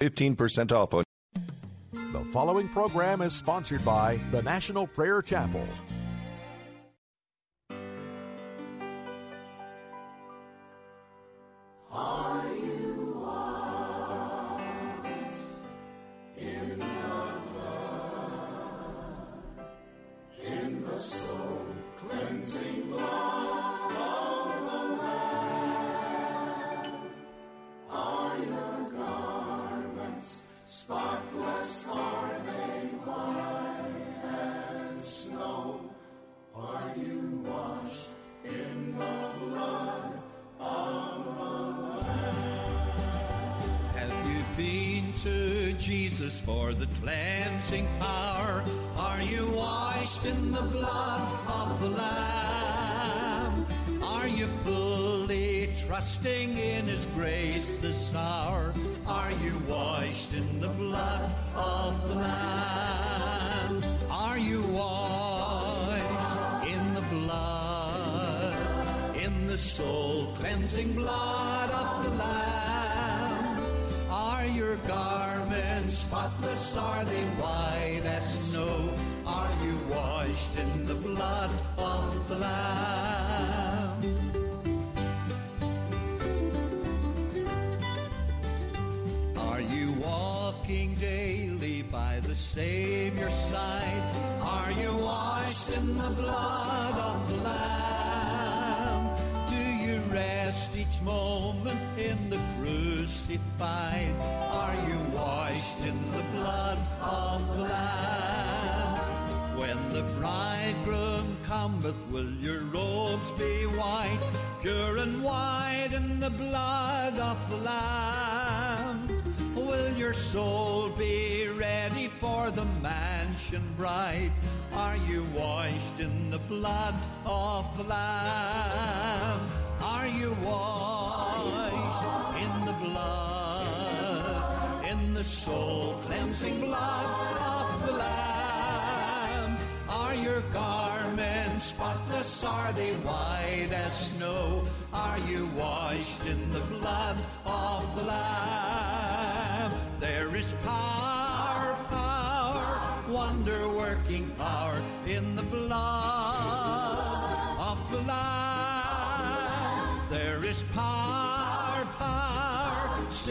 15% off on. The following program is sponsored by the National Prayer Chapel. Have Jesus for the cleansing power? Are you washed in the blood of the Lamb? Are you fully trusting in His grace this hour? Are you washed in the blood of the Lamb? Are you washed in the blood, in the soul cleansing blood of the Lamb? Spotless? Are they white as snow? Are you washed in the blood of the Lamb? Are you walking daily by the Savior's side? Are you washed in the blood of the Lamb? Do you rest each moment in the crucified? Are you washed in the blood of the Lamb? When the bridegroom cometh, will your robes be white, pure and white in the blood of the Lamb? Will your soul be ready for the mansion bright? Are you washed in the blood of the Lamb? Are you washed the soul cleansing blood of the Lamb? Are your garments spotless? Are they white as snow? Are you washed in the blood of the Lamb? There is power, power, wonder working power in the blood of the Lamb. There is power,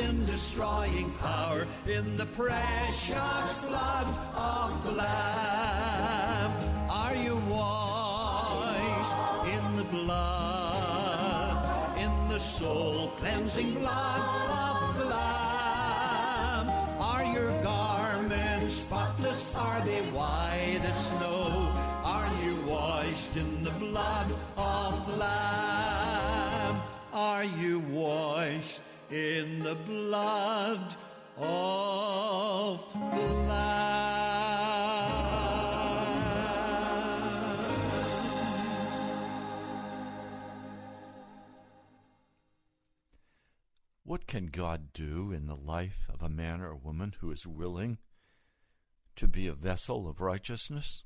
sin destroying power in the precious blood of the Lamb. Are you washed in the blood, in the soul cleansing blood of the Lamb? Are your garments spotless? Are they white as snow? Are you washed in the blood of the Lamb? Are you washed in the blood of the Lamb. What can God do in the life of a man or woman who is willing to be a vessel of righteousness?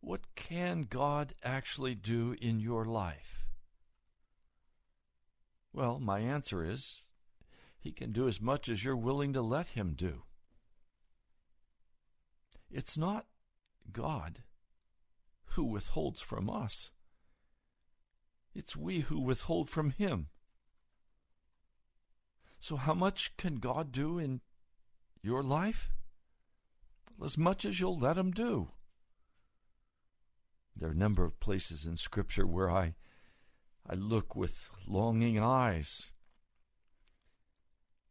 What can God actually do in your life? Well, my answer is He can do as much as you're willing to let Him do. It's not God who withholds from us. It's we who withhold from Him. So, how much can God do in your life? As much as you'll let Him do. There are a number of places in Scripture where I, I look with longing eyes.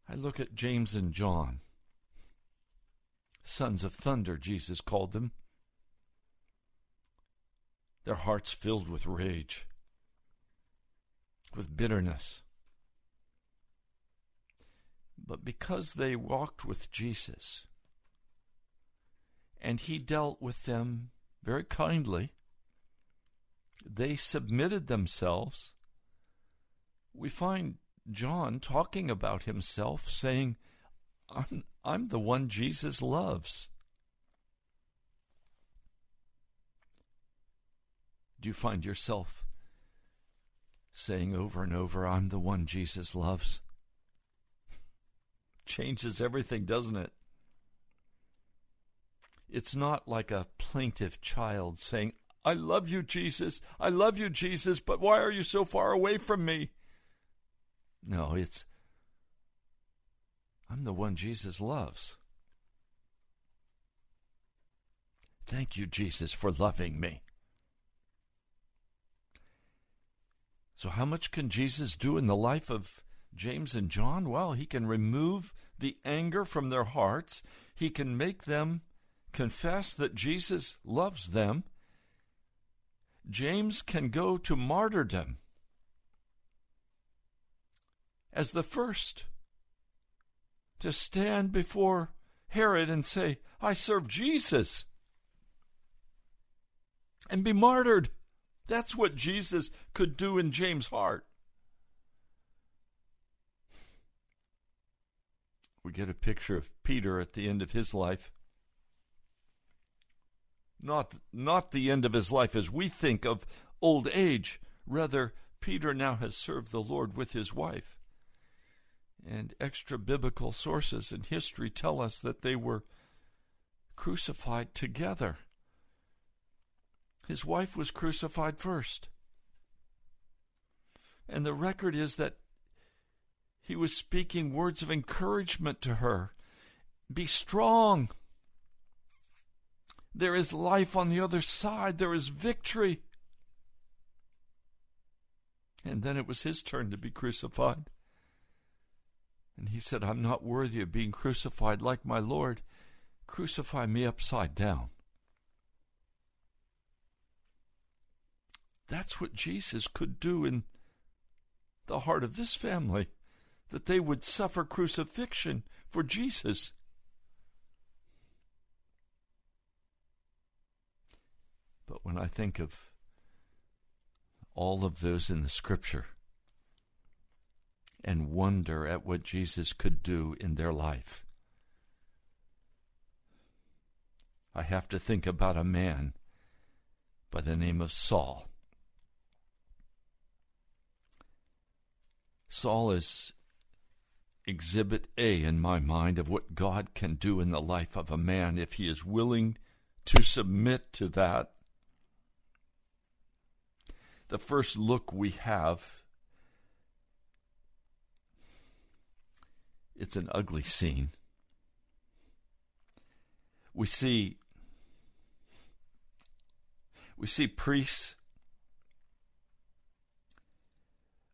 I look at James and John, sons of thunder, Jesus called them. Their hearts filled with rage with bitterness. But because they walked with Jesus and he dealt with them very kindly, they submitted themselves. We find John talking about himself, saying, I'm, I'm the one Jesus loves. Do you find yourself saying over and over, I'm the one Jesus loves? Changes everything, doesn't it? It's not like a plaintive child saying, I love you, Jesus. I love you, Jesus, but why are you so far away from me? No, it's, I'm the one Jesus loves. Thank you, Jesus, for loving me. So, how much can Jesus do in the life of James and John? Well, he can remove the anger from their hearts, he can make them confess that Jesus loves them. James can go to martyrdom as the first to stand before Herod and say, I serve Jesus, and be martyred. That's what Jesus could do in James' heart. We get a picture of Peter at the end of his life. Not, not the end of his life as we think of old age. Rather, Peter now has served the Lord with his wife. And extra biblical sources in history tell us that they were crucified together. His wife was crucified first. And the record is that he was speaking words of encouragement to her. Be strong. There is life on the other side, there is victory. And then it was his turn to be crucified. And he said, I'm not worthy of being crucified like my Lord. Crucify me upside down. That's what Jesus could do in the heart of this family, that they would suffer crucifixion for Jesus. But when I think of all of those in the scripture and wonder at what Jesus could do in their life, I have to think about a man by the name of Saul. Saul is exhibit A in my mind of what God can do in the life of a man if he is willing to submit to that. The first look we have, it's an ugly scene. We see we see priests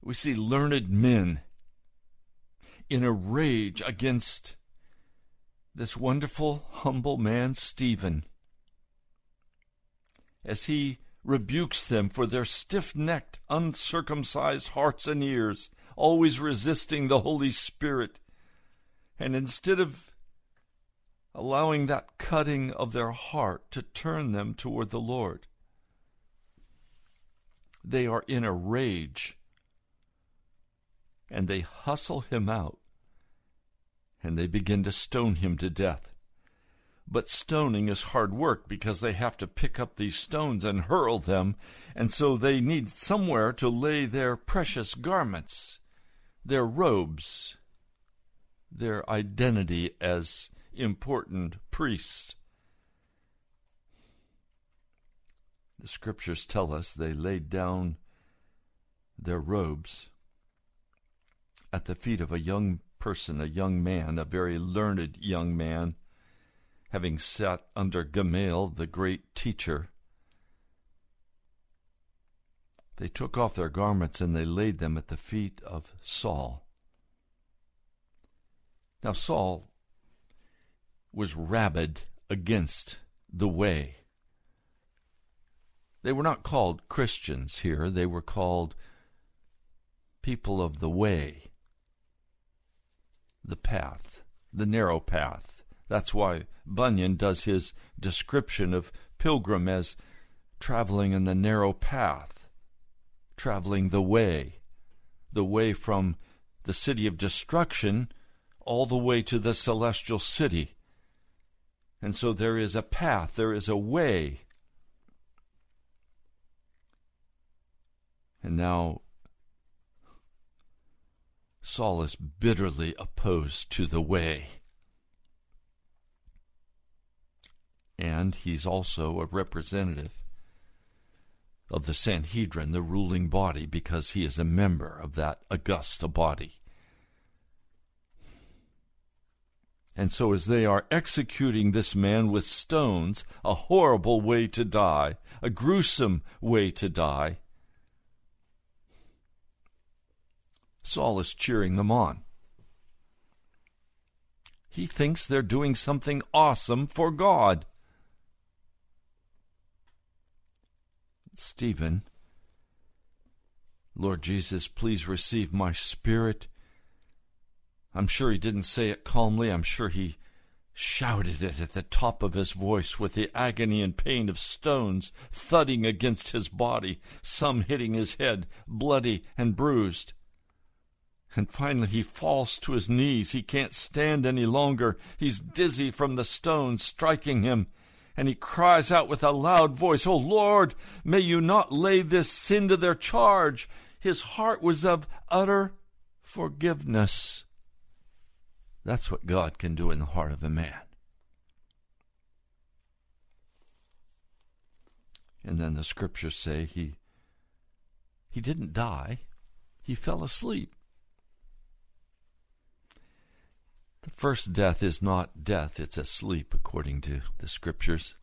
we see learned men in a rage against this wonderful, humble man, Stephen, as he rebukes them for their stiff necked, uncircumcised hearts and ears, always resisting the Holy Spirit. And instead of allowing that cutting of their heart to turn them toward the Lord, they are in a rage and they hustle him out and they begin to stone him to death. But stoning is hard work because they have to pick up these stones and hurl them, and so they need somewhere to lay their precious garments, their robes, their identity as important priests. The scriptures tell us they laid down their robes at the feet of a young person, a young man, a very learned young man, having sat under Gamaliel, the great teacher. They took off their garments and they laid them at the feet of Saul. Now, Saul was rabid against the way. They were not called Christians here, they were called people of the way the path, the narrow path. That's why Bunyan does his description of pilgrim as traveling in the narrow path, traveling the way, the way from the city of destruction all the way to the celestial city. And so there is a path, there is a way. And now Saul is bitterly opposed to the way. And he's also a representative of the Sanhedrin, the ruling body, because he is a member of that Augusta body. And so, as they are executing this man with stones, a horrible way to die, a gruesome way to die, Saul is cheering them on. He thinks they're doing something awesome for God. Stephen, Lord Jesus, please receive my spirit. I'm sure he didn't say it calmly. I'm sure he shouted it at the top of his voice with the agony and pain of stones thudding against his body, some hitting his head, bloody and bruised. And finally, he falls to his knees. He can't stand any longer. He's dizzy from the stones striking him. And he cries out with a loud voice, Oh Lord, may you not lay this sin to their charge. His heart was of utter forgiveness. That's what God can do in the heart of a man. And then the scriptures say he he didn't die. He fell asleep. The first death is not death, it's a sleep, according to the scriptures.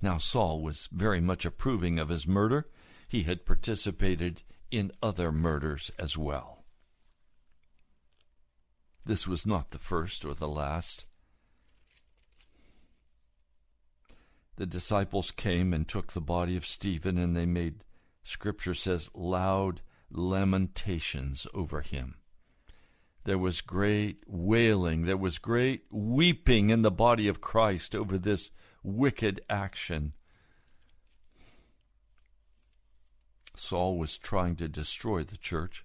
Now, Saul was very much approving of his murder. He had participated in other murders as well. This was not the first or the last. The disciples came and took the body of Stephen, and they made, Scripture says, loud lamentations over him. There was great wailing, there was great weeping in the body of Christ over this wicked action. Saul was trying to destroy the church.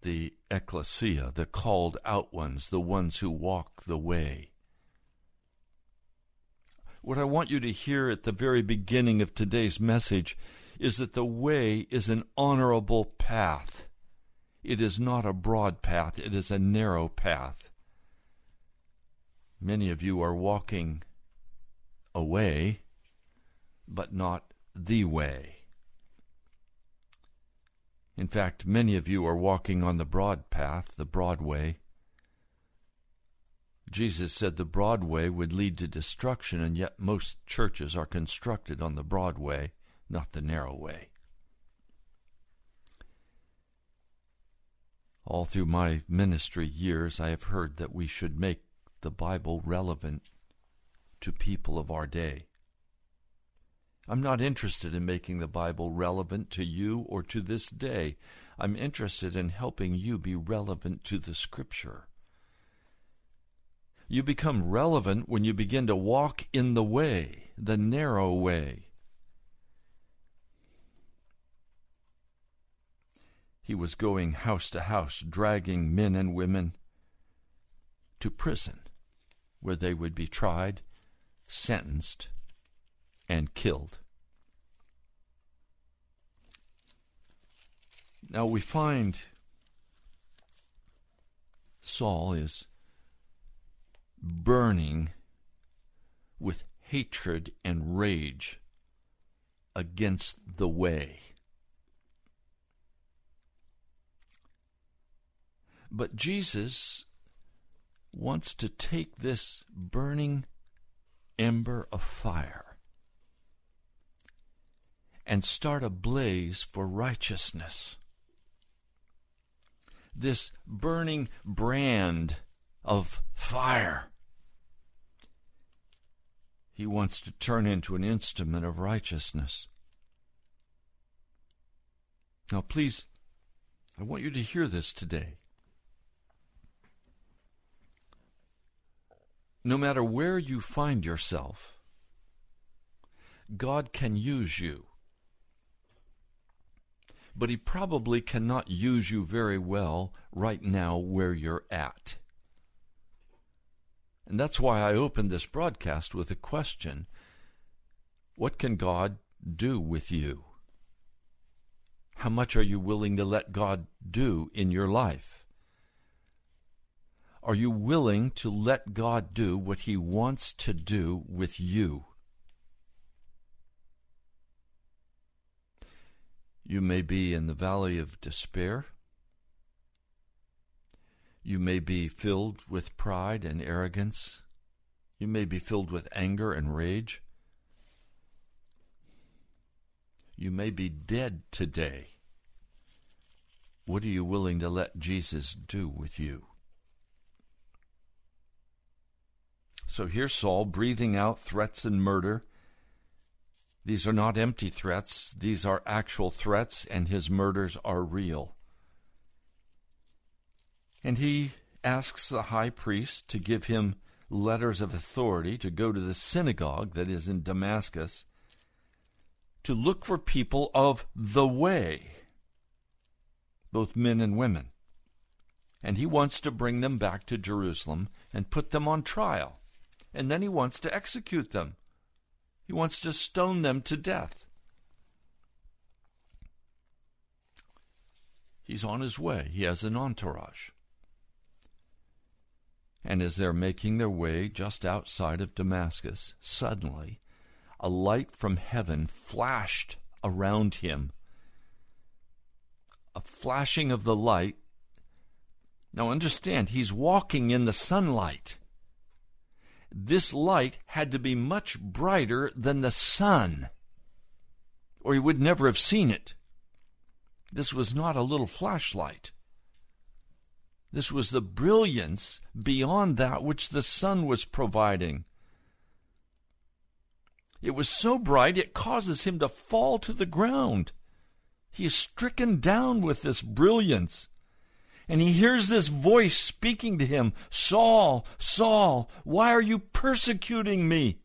The ecclesia, the called out ones, the ones who walk the way. What I want you to hear at the very beginning of today's message is that the way is an honorable path. It is not a broad path, it is a narrow path. Many of you are walking away, but not the way. In fact, many of you are walking on the broad path, the broad way. Jesus said the broad way would lead to destruction, and yet most churches are constructed on the broad way, not the narrow way. All through my ministry years, I have heard that we should make the Bible relevant to people of our day. I'm not interested in making the Bible relevant to you or to this day. I'm interested in helping you be relevant to the Scripture. You become relevant when you begin to walk in the way, the narrow way. He was going house to house, dragging men and women to prison, where they would be tried, sentenced, and killed. Now we find Saul is burning with hatred and rage against the way. But Jesus wants to take this burning ember of fire and start a blaze for righteousness. This burning brand of fire. He wants to turn into an instrument of righteousness. Now, please I want you to hear this today. No matter where you find yourself, God can use you. But He probably cannot use you very well right now where you're at. And that's why I opened this broadcast with a question What can God do with you? How much are you willing to let God do in your life? Are you willing to let God do what He wants to do with you? You may be in the valley of despair. You may be filled with pride and arrogance. You may be filled with anger and rage. You may be dead today. What are you willing to let Jesus do with you? So here's Saul breathing out threats and murder. These are not empty threats, these are actual threats, and his murders are real. And he asks the high priest to give him letters of authority to go to the synagogue that is in Damascus to look for people of the way, both men and women. And he wants to bring them back to Jerusalem and put them on trial. And then he wants to execute them. He wants to stone them to death. He's on his way. He has an entourage. And as they're making their way just outside of Damascus, suddenly a light from heaven flashed around him. A flashing of the light. Now understand, he's walking in the sunlight. This light had to be much brighter than the sun, or he would never have seen it. This was not a little flashlight. This was the brilliance beyond that which the sun was providing. It was so bright it causes him to fall to the ground. He is stricken down with this brilliance. And he hears this voice speaking to him Saul, Saul, why are you persecuting me?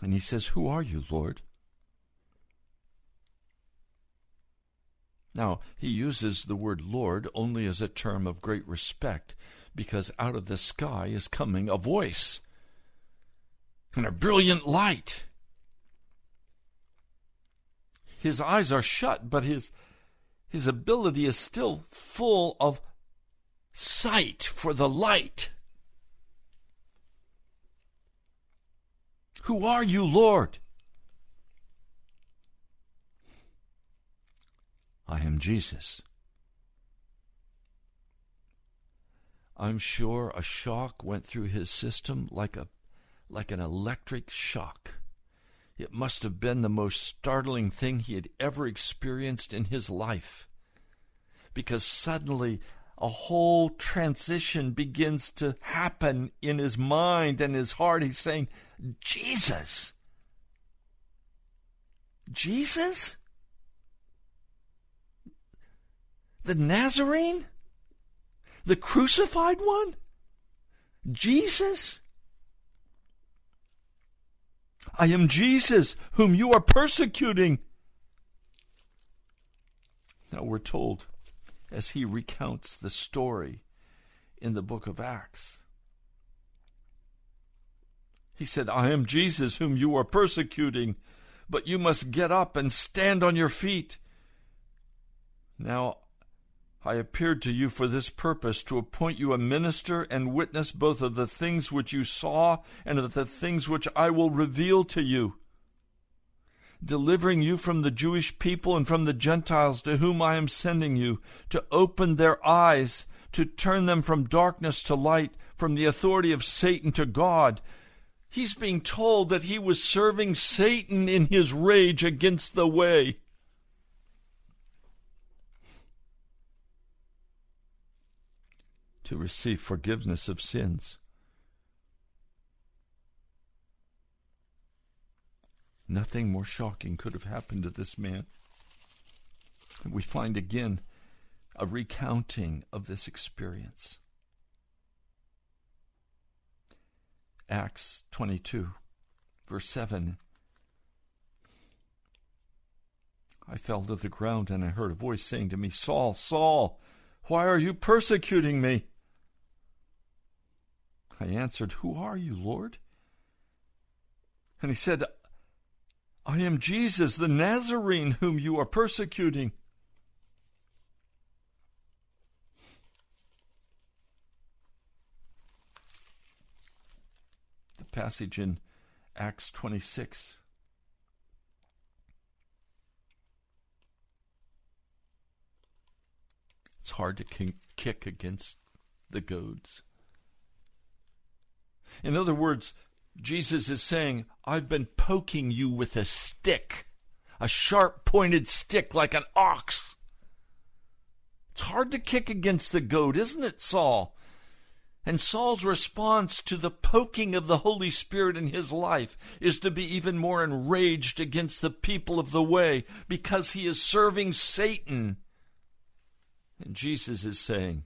And he says, Who are you, Lord? Now, he uses the word Lord only as a term of great respect because out of the sky is coming a voice and a brilliant light. His eyes are shut, but his, his ability is still full of sight for the light. Who are you, Lord? I am Jesus. I'm sure a shock went through his system like a like an electric shock. It must have been the most startling thing he had ever experienced in his life. Because suddenly a whole transition begins to happen in his mind and his heart. He's saying, Jesus. Jesus? The Nazarene? The crucified one? Jesus? I am Jesus, whom you are persecuting. Now we're told, as he recounts the story in the book of Acts, he said, I am Jesus, whom you are persecuting, but you must get up and stand on your feet. Now I appeared to you for this purpose, to appoint you a minister and witness both of the things which you saw and of the things which I will reveal to you, delivering you from the Jewish people and from the Gentiles to whom I am sending you, to open their eyes, to turn them from darkness to light, from the authority of Satan to God. He's being told that he was serving Satan in his rage against the way. To receive forgiveness of sins. Nothing more shocking could have happened to this man. we find again a recounting of this experience. Acts 22, verse 7. I fell to the ground and I heard a voice saying to me, Saul, Saul, why are you persecuting me? I answered, Who are you, Lord? And he said, I am Jesus, the Nazarene, whom you are persecuting. The passage in Acts 26. It's hard to kick against the goads. In other words, Jesus is saying, I've been poking you with a stick, a sharp pointed stick like an ox. It's hard to kick against the goad, isn't it, Saul? And Saul's response to the poking of the Holy Spirit in his life is to be even more enraged against the people of the way because he is serving Satan. And Jesus is saying,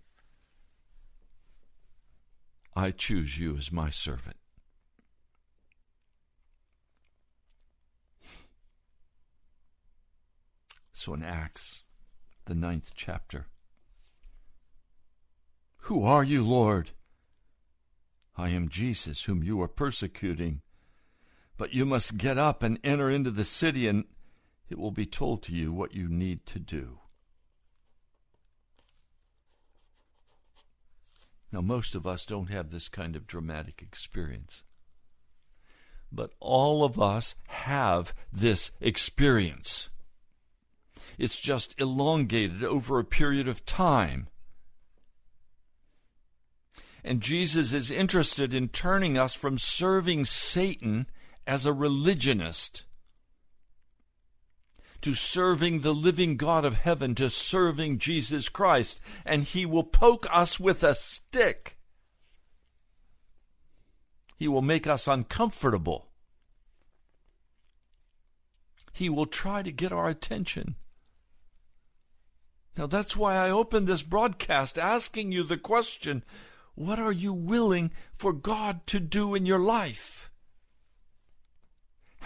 I choose you as my servant. So in Acts, the ninth chapter, Who are you, Lord? I am Jesus, whom you are persecuting. But you must get up and enter into the city, and it will be told to you what you need to do. Now, most of us don't have this kind of dramatic experience. But all of us have this experience. It's just elongated over a period of time. And Jesus is interested in turning us from serving Satan as a religionist to serving the living God of heaven, to serving Jesus Christ. And he will poke us with a stick. He will make us uncomfortable. He will try to get our attention. Now, that's why I opened this broadcast asking you the question what are you willing for God to do in your life?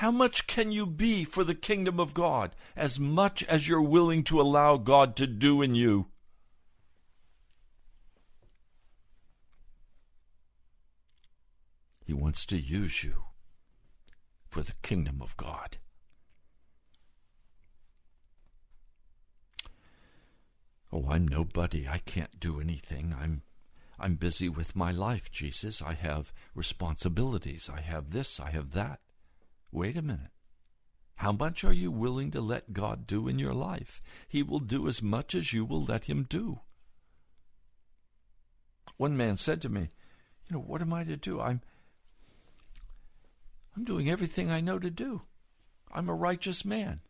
How much can you be for the kingdom of God? As much as you're willing to allow God to do in you. He wants to use you for the kingdom of God. Oh, I'm nobody. I can't do anything. I'm I'm busy with my life, Jesus. I have responsibilities. I have this, I have that. Wait a minute. How much are you willing to let God do in your life? He will do as much as you will let Him do. One man said to me, You know, what am I to do? I'm I'm doing everything I know to do. I'm a righteous man.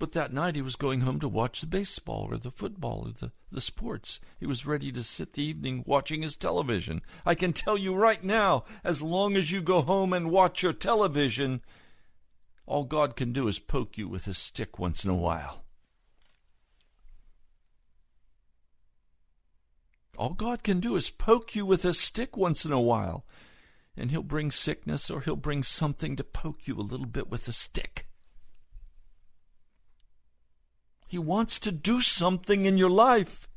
But that night he was going home to watch the baseball or the football or the, the sports. He was ready to sit the evening watching his television. I can tell you right now, as long as you go home and watch your television, all God can do is poke you with a stick once in a while. All God can do is poke you with a stick once in a while. And He'll bring sickness or He'll bring something to poke you a little bit with a stick. He wants to do something in your life.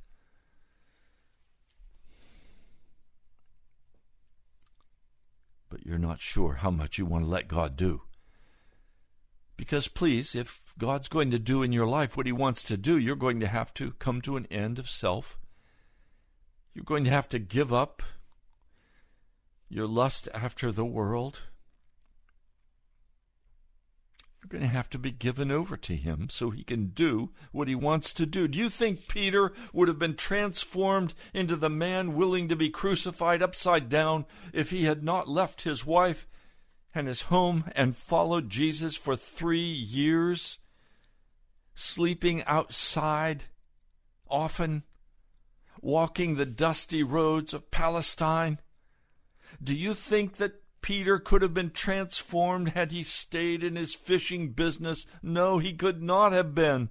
But you're not sure how much you want to let God do. Because, please, if God's going to do in your life what He wants to do, you're going to have to come to an end of self. You're going to have to give up your lust after the world. You're going to have to be given over to him so he can do what he wants to do. Do you think Peter would have been transformed into the man willing to be crucified upside down if he had not left his wife and his home and followed Jesus for three years, sleeping outside often, walking the dusty roads of Palestine? Do you think that Peter could have been transformed had he stayed in his fishing business. No, he could not have been.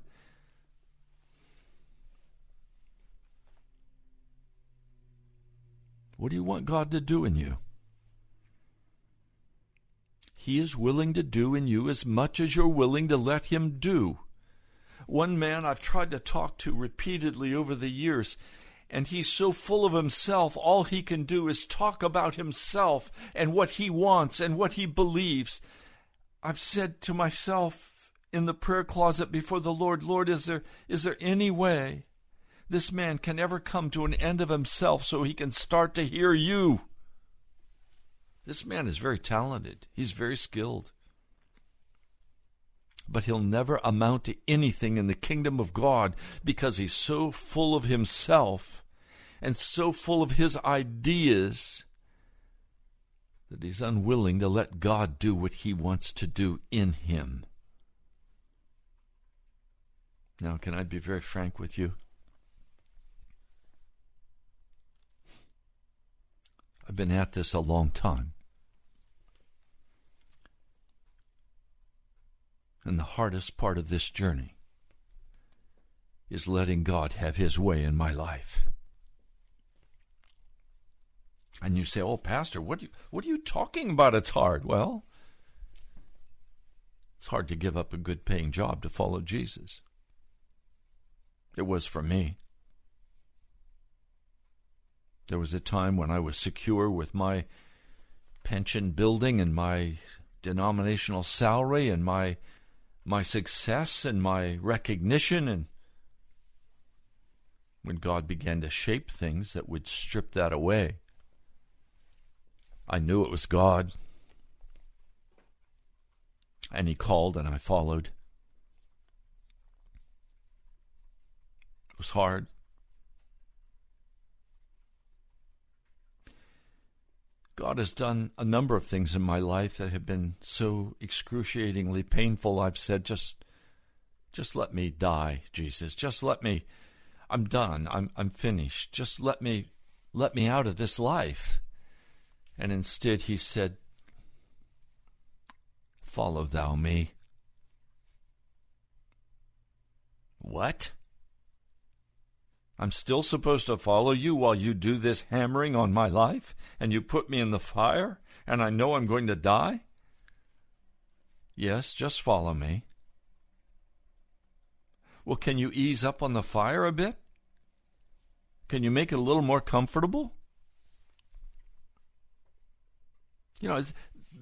What do you want God to do in you? He is willing to do in you as much as you're willing to let Him do. One man I've tried to talk to repeatedly over the years, and he's so full of himself, all he can do is talk about himself and what he wants and what he believes. I've said to myself in the prayer closet before the Lord, Lord, is there, is there any way this man can ever come to an end of himself so he can start to hear you? This man is very talented, he's very skilled. But he'll never amount to anything in the kingdom of God because he's so full of himself and so full of his ideas that he's unwilling to let God do what he wants to do in him. Now, can I be very frank with you? I've been at this a long time. And the hardest part of this journey is letting God have his way in my life. And you say, "Oh, pastor, what are you what are you talking about? It's hard." Well, it's hard to give up a good paying job to follow Jesus. It was for me. There was a time when I was secure with my pension building and my denominational salary and my my success and my recognition and when God began to shape things that would strip that away I knew it was God. And he called and I followed. It was hard. God has done a number of things in my life that have been so excruciatingly painful. I've said, just, just let me die, Jesus. Just let me. I'm done. I'm, I'm finished. Just let me, let me out of this life. And instead he said, Follow thou me. What? I'm still supposed to follow you while you do this hammering on my life and you put me in the fire and I know I'm going to die? Yes, just follow me. Well, can you ease up on the fire a bit? Can you make it a little more comfortable? You know,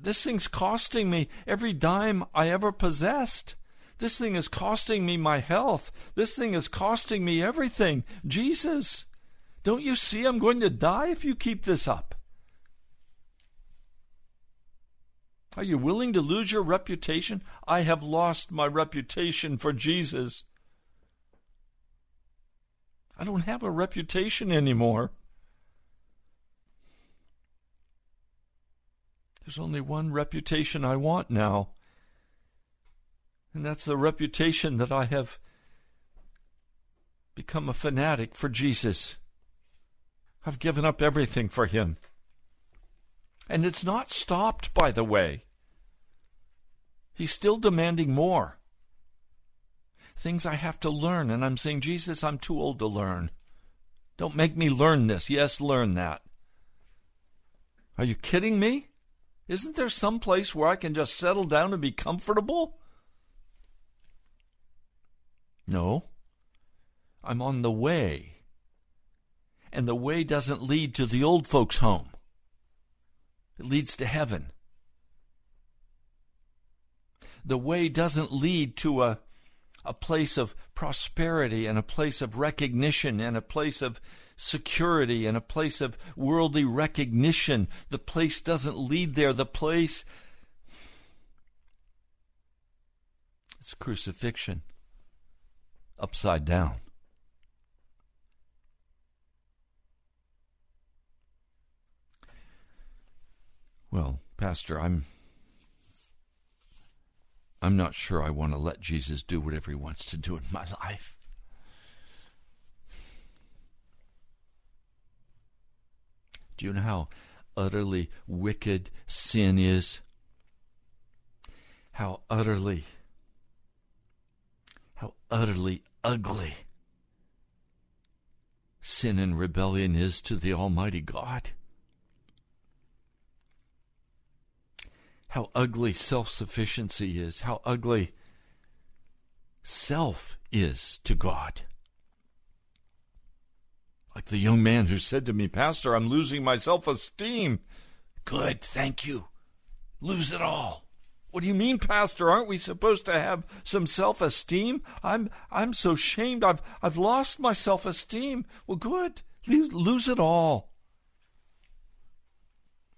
this thing's costing me every dime I ever possessed. This thing is costing me my health. This thing is costing me everything. Jesus, don't you see I'm going to die if you keep this up? Are you willing to lose your reputation? I have lost my reputation for Jesus. I don't have a reputation anymore. There's only one reputation I want now, and that's the reputation that I have become a fanatic for Jesus. I've given up everything for him. And it's not stopped, by the way. He's still demanding more. Things I have to learn, and I'm saying, Jesus, I'm too old to learn. Don't make me learn this. Yes, learn that. Are you kidding me? Isn't there some place where I can just settle down and be comfortable? No. I'm on the way. And the way doesn't lead to the old folks' home, it leads to heaven. The way doesn't lead to a, a place of prosperity and a place of recognition and a place of security and a place of worldly recognition. The place doesn't lead there. The place it's crucifixion upside down. Well, Pastor, I'm I'm not sure I want to let Jesus do whatever he wants to do in my life. Do you know how utterly wicked sin is. How utterly, how utterly ugly sin and rebellion is to the Almighty God. How ugly self sufficiency is, how ugly self is to God. Like the young man who said to me, Pastor, I'm losing my self esteem. Good, thank you. Lose it all. What do you mean, Pastor? Aren't we supposed to have some self esteem? I'm I'm so shamed. I've I've lost my self esteem. Well, good. Lose it all.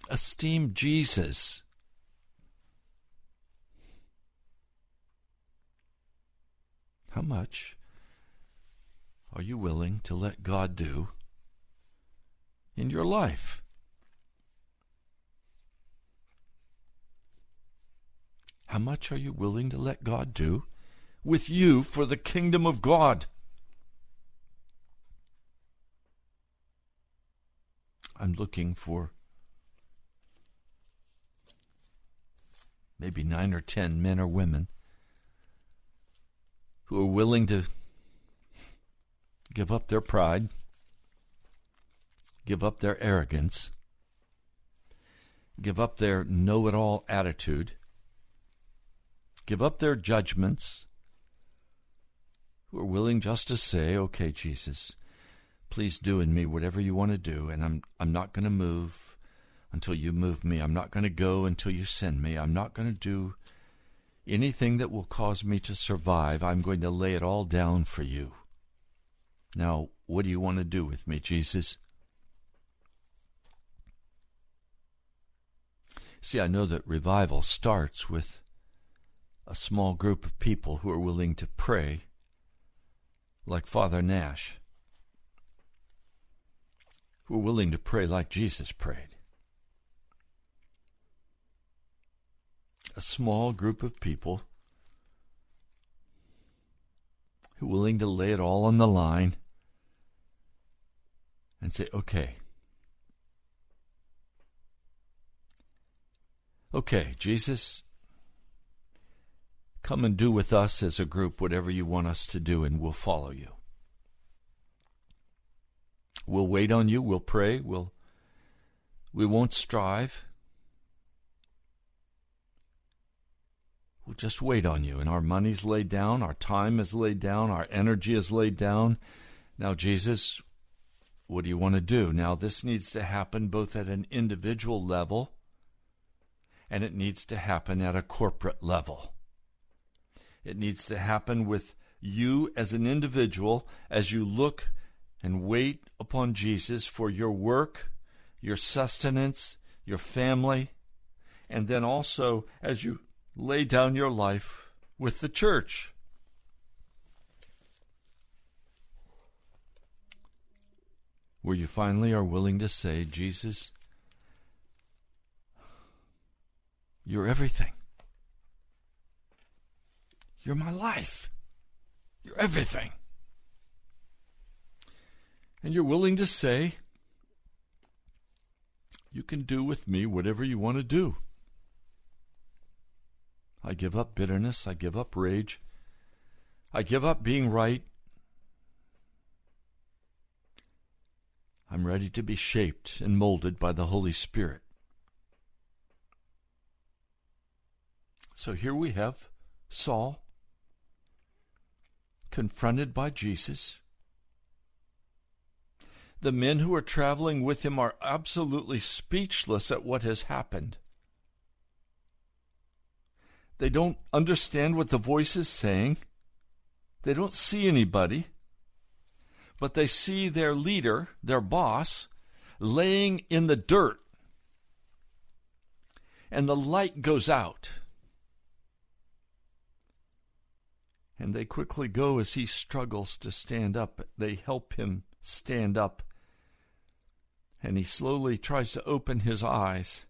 Esteem Jesus. How much are you willing to let God do in your life? How much are you willing to let God do with you for the kingdom of God? I'm looking for maybe nine or ten men or women who are willing to give up their pride, give up their arrogance, give up their know it all attitude, give up their judgments, who are willing just to say, okay, Jesus, please do in me whatever you want to do, and I'm, I'm not going to move until you move me. I'm not going to go until you send me. I'm not going to do anything that will cause me to survive. I'm going to lay it all down for you. Now, what do you want to do with me, Jesus? See, I know that revival starts with a small group of people who are willing to pray like Father Nash, who are willing to pray like Jesus prayed. A small group of people who are willing to lay it all on the line and say, okay, okay, Jesus, come and do with us as a group whatever you want us to do, and we'll follow you. We'll wait on you, we'll pray, we'll, we won't strive. We'll just wait on you, and our money's laid down, our time is laid down, our energy is laid down. Now, Jesus, what do you want to do? Now, this needs to happen both at an individual level and it needs to happen at a corporate level. It needs to happen with you as an individual as you look and wait upon Jesus for your work, your sustenance, your family, and then also as you lay down your life with the church. Where you finally are willing to say, Jesus, you're everything. You're my life. You're everything. And you're willing to say, you can do with me whatever you want to do. I give up bitterness. I give up rage. I give up being right. I'm ready to be shaped and molded by the Holy Spirit. So here we have Saul confronted by Jesus. The men who are traveling with him are absolutely speechless at what has happened. They don't understand what the voice is saying. They don't see anybody but they see their leader, their boss, laying in the dirt. And the light goes out. And they quickly go as he struggles to stand up. They help him stand up. And he slowly tries to open his eyes.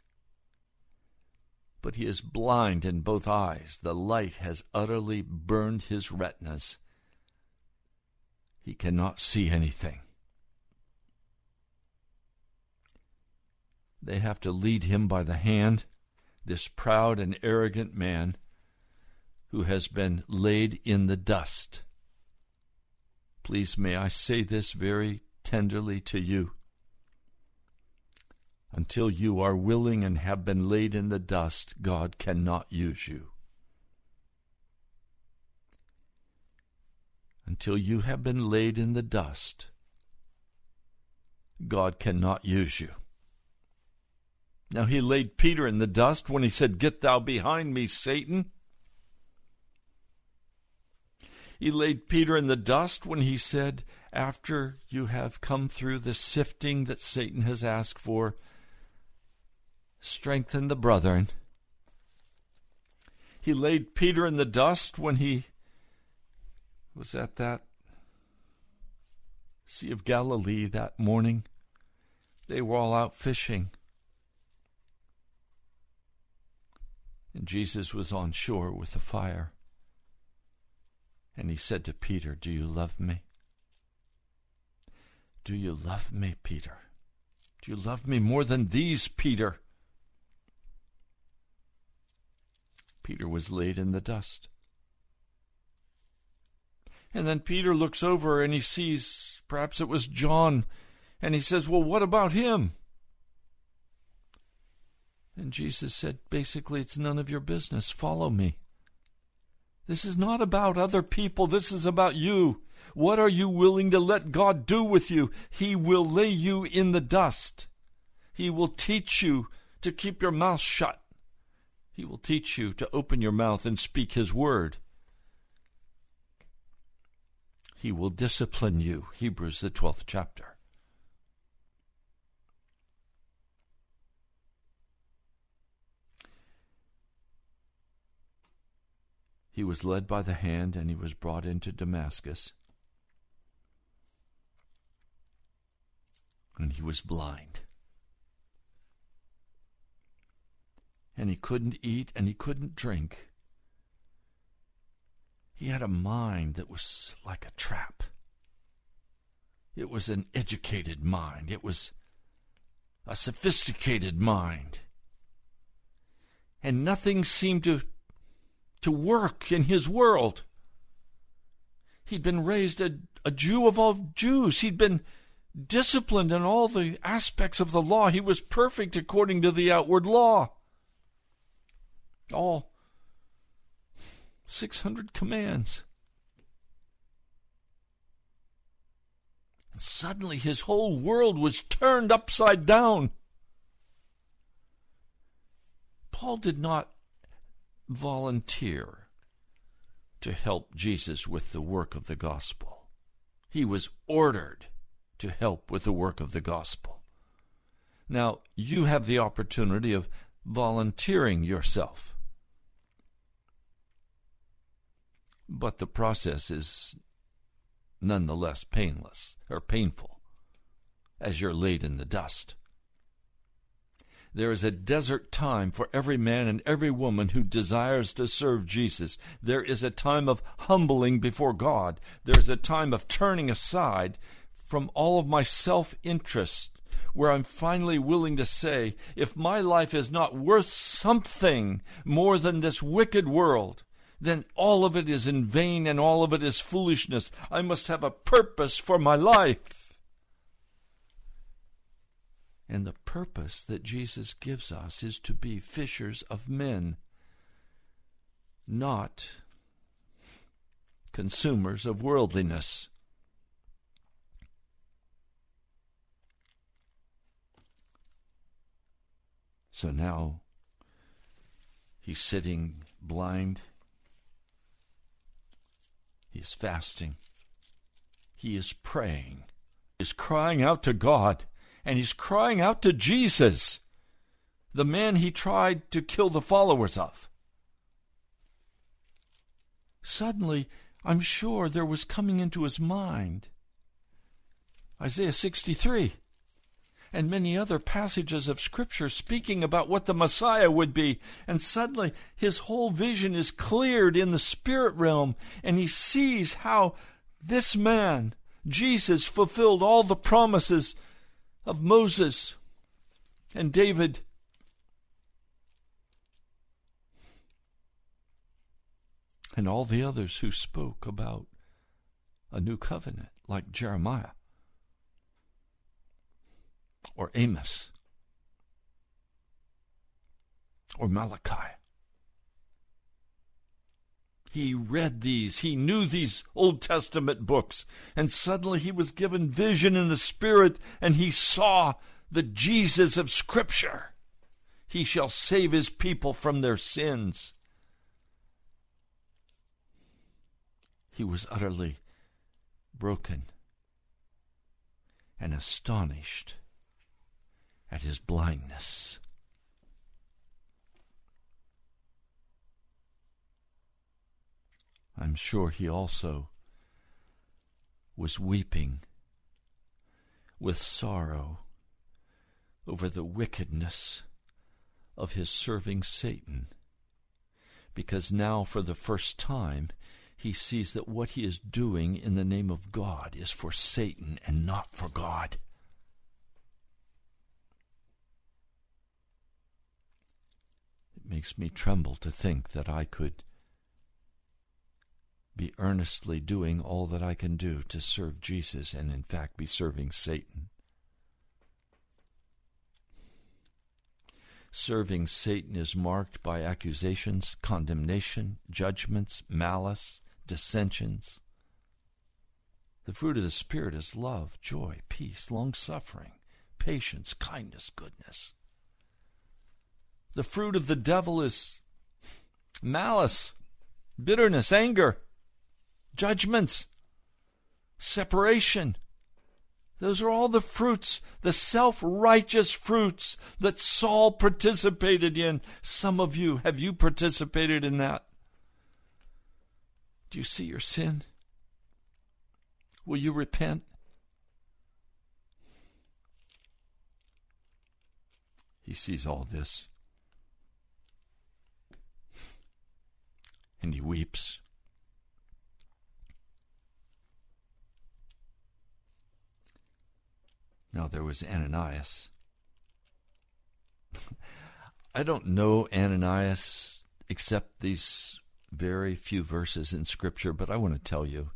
But he is blind in both eyes. The light has utterly burned his retinas he cannot see anything. They have to lead him by the hand, this proud and arrogant man who has been laid in the dust. Please, may I say this very tenderly to you. Until you are willing and have been laid in the dust, God cannot use you. Until you have been laid in the dust, God cannot use you. Now, he laid Peter in the dust when he said, Get thou behind me, Satan. He laid Peter in the dust when he said, After you have come through the sifting that Satan has asked for, strengthen the brethren. He laid Peter in the dust when he was at that Sea of Galilee that morning. They were all out fishing. And Jesus was on shore with the fire. And he said to Peter, Do you love me? Do you love me, Peter? Do you love me more than these, Peter? Peter was laid in the dust. And then Peter looks over and he sees, perhaps it was John, and he says, Well, what about him? And Jesus said, basically, it's none of your business. Follow me. This is not about other people. This is about you. What are you willing to let God do with you? He will lay you in the dust. He will teach you to keep your mouth shut. He will teach you to open your mouth and speak His word. He will discipline you. Hebrews, the 12th chapter. He was led by the hand and he was brought into Damascus. And he was blind. and he couldn't eat and he couldn't drink. He had a mind that was like a trap. It was an educated mind. It was a sophisticated mind. And nothing seemed to, to work in his world. He'd been raised a, a Jew of all Jews. He'd been disciplined in all the aspects of the law. He was perfect according to the outward law all 600 commands. And suddenly his whole world was turned upside down. Paul did not volunteer to help Jesus with the work of the gospel. He was ordered to help with the work of the gospel. Now, you have the opportunity of volunteering yourself. But the process is nonetheless painless or painful as you're laid in the dust. There is a desert time for every man and every woman who desires to serve Jesus. There is a time of humbling before God. There is a time of turning aside from all of my self interest, where I'm finally willing to say, if my life is not worth something more than this wicked world, then all of it is in vain and all of it is foolishness. I must have a purpose for my life. And the purpose that Jesus gives us is to be fishers of men, not consumers of worldliness. So now he's sitting blind he is fasting. He is praying. He is crying out to God. And he's crying out to Jesus, the man he tried to kill the followers of. Suddenly, I'm sure there was coming into his mind Isaiah 63 and many other passages of Scripture speaking about what the Messiah would be. And suddenly his whole vision is cleared in the spirit realm, and he sees how this man, Jesus, fulfilled all the promises of Moses. And David and all the others who spoke about a new covenant, like Jeremiah or Amos or Malachi. He read these, he knew these Old Testament books, and suddenly he was given vision in the Spirit, and he saw the Jesus of Scripture. He shall save his people from their sins. He was utterly broken and astonished at his blindness. I'm sure he also was weeping with sorrow over the wickedness of his serving Satan, because now, for the first time, he sees that what he is doing in the name of God is for Satan and not for God. Makes me tremble to think that I could be earnestly doing all that I can do to serve Jesus and, in fact, be serving Satan. Serving Satan is marked by accusations, condemnation, judgments, malice, dissensions. The fruit of the Spirit is love, joy, peace, long suffering, patience, kindness, goodness. The fruit of the devil is malice, bitterness, anger, judgments, separation. Those are all the fruits, the self righteous fruits that Saul participated in. Some of you, have you participated in that? Do you see your sin? Will you repent? He sees all this. And he weeps. Now there was Ananias. I don't know Ananias except these very few verses in Scripture, but I want to tell you.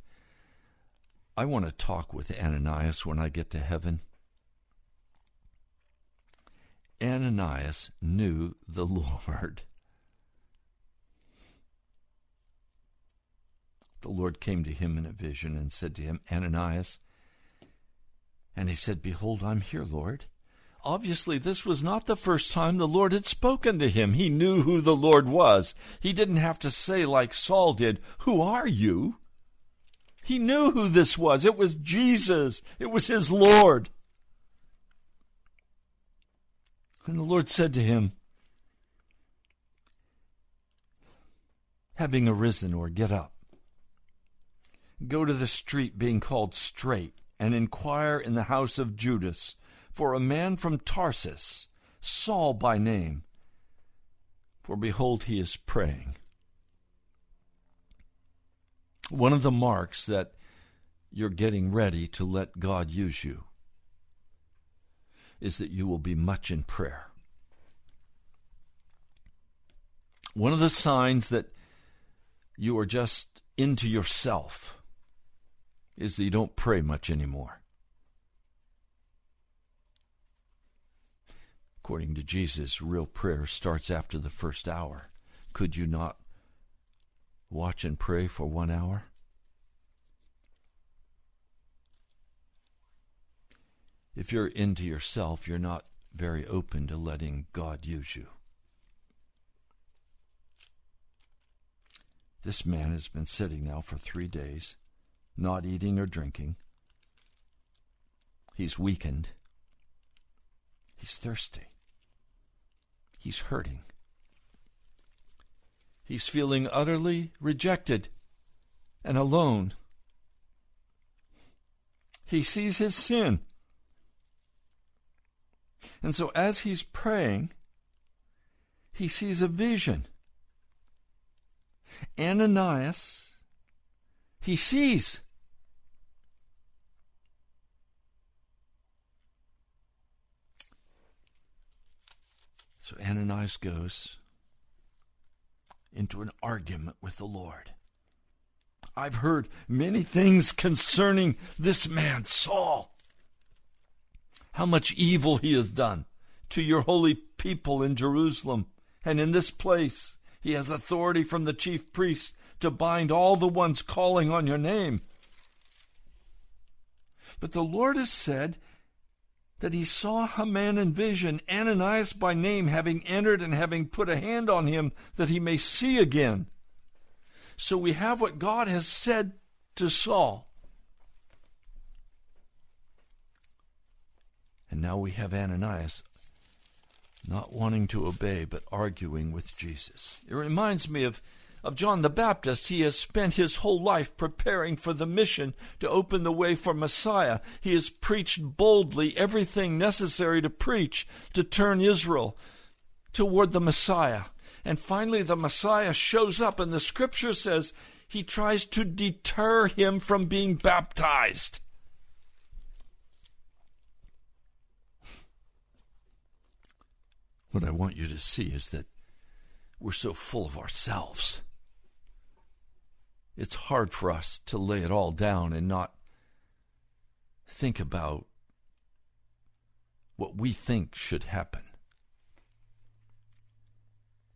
I want to talk with Ananias when I get to heaven. Ananias knew the Lord. The Lord came to him in a vision and said to him, Ananias, and he said, Behold, I'm here, Lord. Obviously, this was not the first time the Lord had spoken to him. He knew who the Lord was. He didn't have to say, like Saul did, Who are you? He knew who this was. It was Jesus, it was his Lord. And the Lord said to him, Having arisen, or get up, go to the street being called Straight and inquire in the house of Judas for a man from Tarsus, Saul by name. For behold, he is praying. One of the marks that you're getting ready to let God use you is that you will be much in prayer. One of the signs that you are just into yourself is that you don't pray much anymore. According to Jesus, real prayer starts after the first hour. Could you not watch and pray for one hour? If you're into yourself, you're not very open to letting God use you. This man has been sitting now for three days not eating or drinking. He's weakened. He's thirsty. He's hurting. He's feeling utterly rejected and alone. He sees his sin. And so, as he's praying, he sees a vision. Ananias, he sees So Ananias goes into an argument with the Lord. I've heard many things concerning this man, Saul. How much evil he has done to your holy people in Jerusalem and in this place. He has authority from the chief priests to bind all the ones calling on your name. But the Lord has said that he saw a man in vision, Ananias by name, having entered and having put a hand on him that he may see again. So we have what God has said to Saul. And now we have Ananias not wanting to obey but arguing with Jesus. It reminds me of of John the Baptist, he has spent his whole life preparing for the mission to open the way for Messiah. He has preached boldly everything necessary to preach to turn Israel toward the Messiah. And finally, the Messiah shows up, and the scripture says he tries to deter him from being baptized. What I want you to see is that we're so full of ourselves it's hard for us to lay it all down and not think about what we think should happen.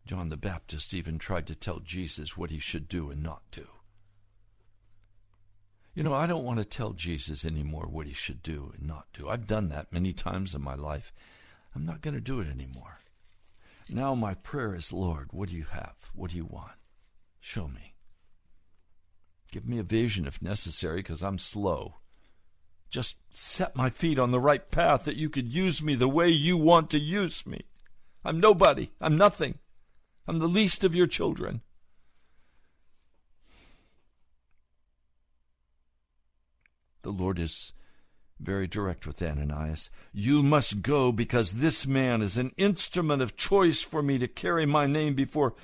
John the Baptist even tried to tell Jesus what he should do and not do. You know, I don't want to tell Jesus anymore what he should do and not do. I've done that many times in my life. I'm not going to do it anymore. Now my prayer is, Lord, what do you have? What do you want? Show me. Give me a vision if necessary, because I'm slow. Just set my feet on the right path that you could use me the way you want to use me. I'm nobody. I'm nothing. I'm the least of your children. The Lord is very direct with Ananias. You must go because this man is an instrument of choice for me to carry my name before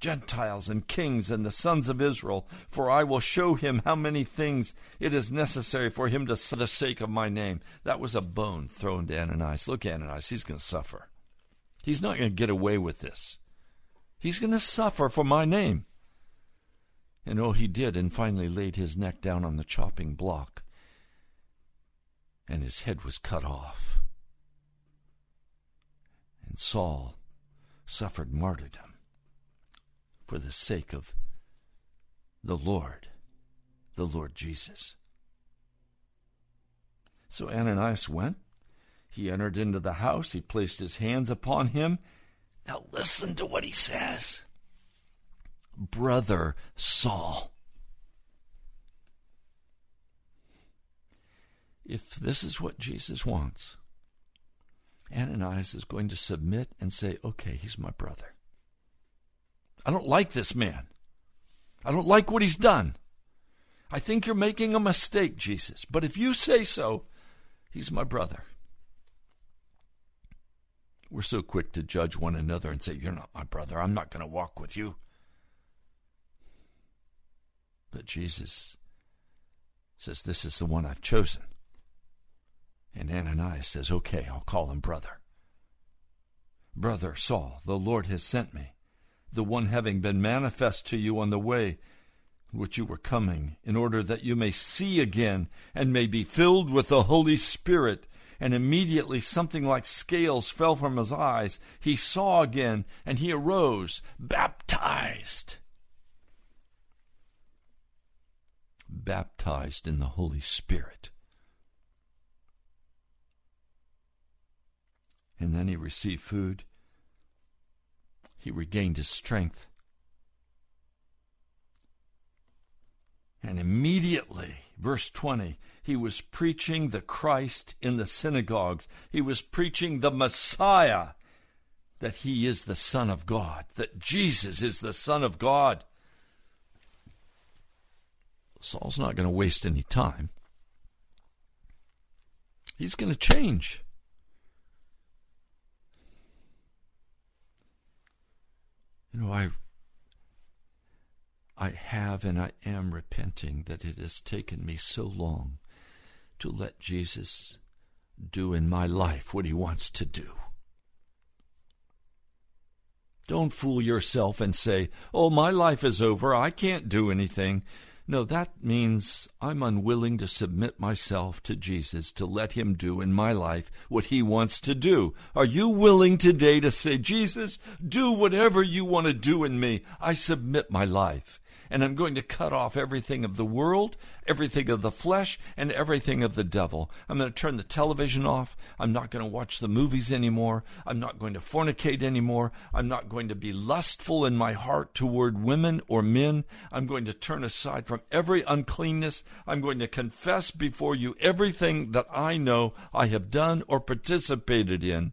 Gentiles and kings and the sons of Israel, for I will show him how many things it is necessary for him to for the sake of my name. That was a bone thrown to Ananias. Look, Ananias, he's going to suffer. He's not going to get away with this. He's going to suffer for my name. And oh, he did, and finally laid his neck down on the chopping block and his head was cut off. And Saul suffered martyrdom for the sake of the Lord, the Lord Jesus. So Ananias went. He entered into the house. He placed his hands upon him. Now listen to what he says. Brother Saul. if this is what Jesus wants, Ananias is going to submit and say, okay, he's my brother. I don't like this man. I don't like what he's done. I think you're making a mistake, Jesus. But if you say so, he's my brother. We're so quick to judge one another and say, You're not my brother. I'm not going to walk with you. But Jesus says, This is the one I've chosen. And Ananias says, Okay, I'll call him brother. Brother Saul, the Lord has sent me, the one having been manifest to you on the way which you were coming, in order that you may see again and may be filled with the Holy Spirit. And immediately something like scales fell from his eyes. He saw again, and he arose, baptized. Baptized in the Holy Spirit. and then he received food. He regained his strength. And immediately, verse 20, he was preaching the Christ in the synagogues. He was preaching the Messiah, that he is the Son of God, that Jesus is the Son of God. Saul's not going to waste any time. He's going to change. You know, I I have and I am repenting that it has taken me so long to let Jesus do in my life what he wants to do. Don't fool yourself and say, Oh, my life is over. I can't do anything. No, that means I'm unwilling to submit myself to Jesus to let Him do in my life what He wants to do. Are you willing today to say, Jesus, do whatever you want to do in me? I submit my life and I'm going to cut off everything of the world, everything of the flesh, and everything of the devil. I'm going to turn the television off. I'm not going to watch the movies anymore. I'm not going to fornicate anymore. I'm not going to be lustful in my heart toward women or men. I'm going to turn aside from every uncleanness. I'm going to confess before you everything that I know I have done or participated in.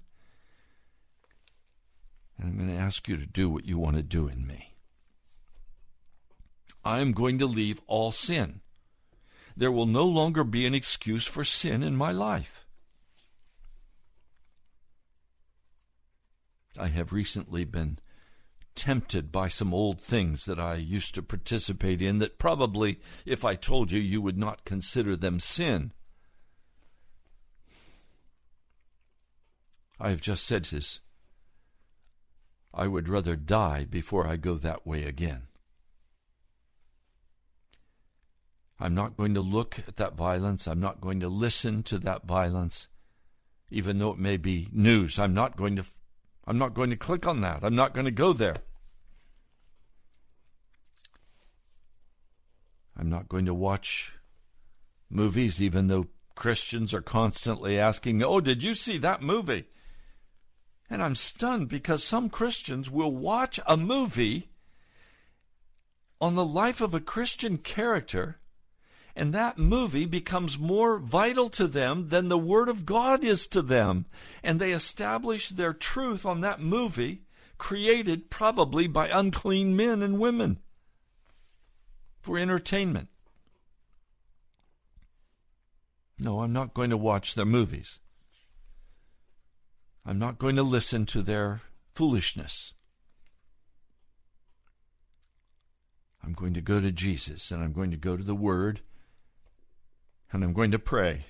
And I'm going to ask you to do what you want to do in me. I am going to leave all sin. There will no longer be an excuse for sin in my life. I have recently been tempted by some old things that I used to participate in that probably, if I told you, you would not consider them sin. I have just said this. I would rather die before I go that way again. I'm not going to look at that violence. I'm not going to listen to that violence, even though it may be news. I'm not going to. I'm not going to click on that. I'm not going to go there. I'm not going to watch movies, even though Christians are constantly asking Oh, did you see that movie? And I'm stunned because some Christians will watch a movie on the life of a Christian character and that movie becomes more vital to them than the Word of God is to them. And they establish their truth on that movie, created probably by unclean men and women for entertainment. No, I'm not going to watch their movies. I'm not going to listen to their foolishness. I'm going to go to Jesus and I'm going to go to the Word and I'm going to pray.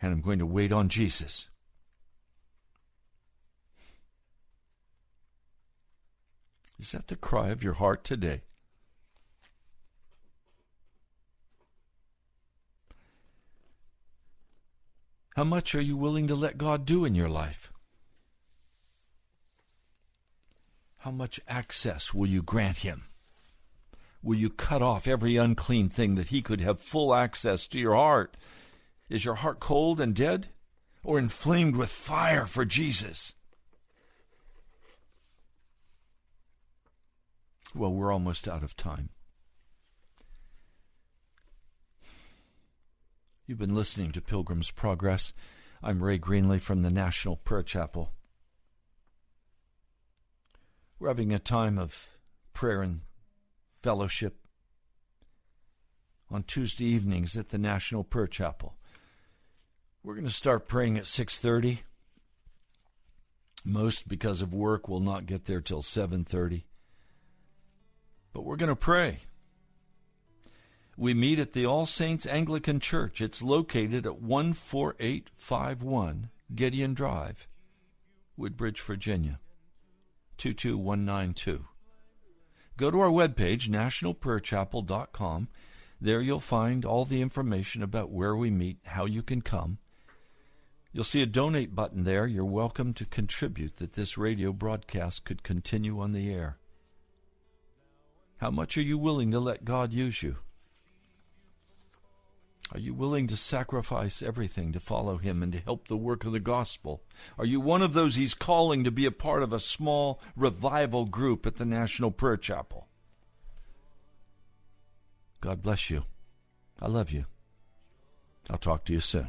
And I'm going to wait on Jesus. Is that the cry of your heart today? How much are you willing to let God do in your life? How much access will you grant Him? Will you cut off every unclean thing that he could have full access to your heart? Is your heart cold and dead or inflamed with fire for Jesus? Well, we're almost out of time. You've been listening to Pilgrim's Progress. I'm Ray Greenley from the National Prayer Chapel. We're having a time of prayer and fellowship on Tuesday evenings at the National Prayer Chapel. We're going to start praying at 6:30. Most because of work will not get there till 7:30. But we're going to pray. We meet at the All Saints Anglican Church. It's located at 14851 Gideon Drive, Woodbridge, Virginia 22192 go to our webpage, nationalprayerchapel.com. There you'll find all the information about where we meet, how you can come. You'll see a donate button there. You're welcome to contribute that this radio broadcast could continue on the air. How much are you willing to let God use you? Are you willing to sacrifice everything to follow Him and to help the work of the gospel? Are you one of those He's calling to be a part of a small revival group at the National Prayer Chapel? God bless you. I love you. I'll talk to you soon.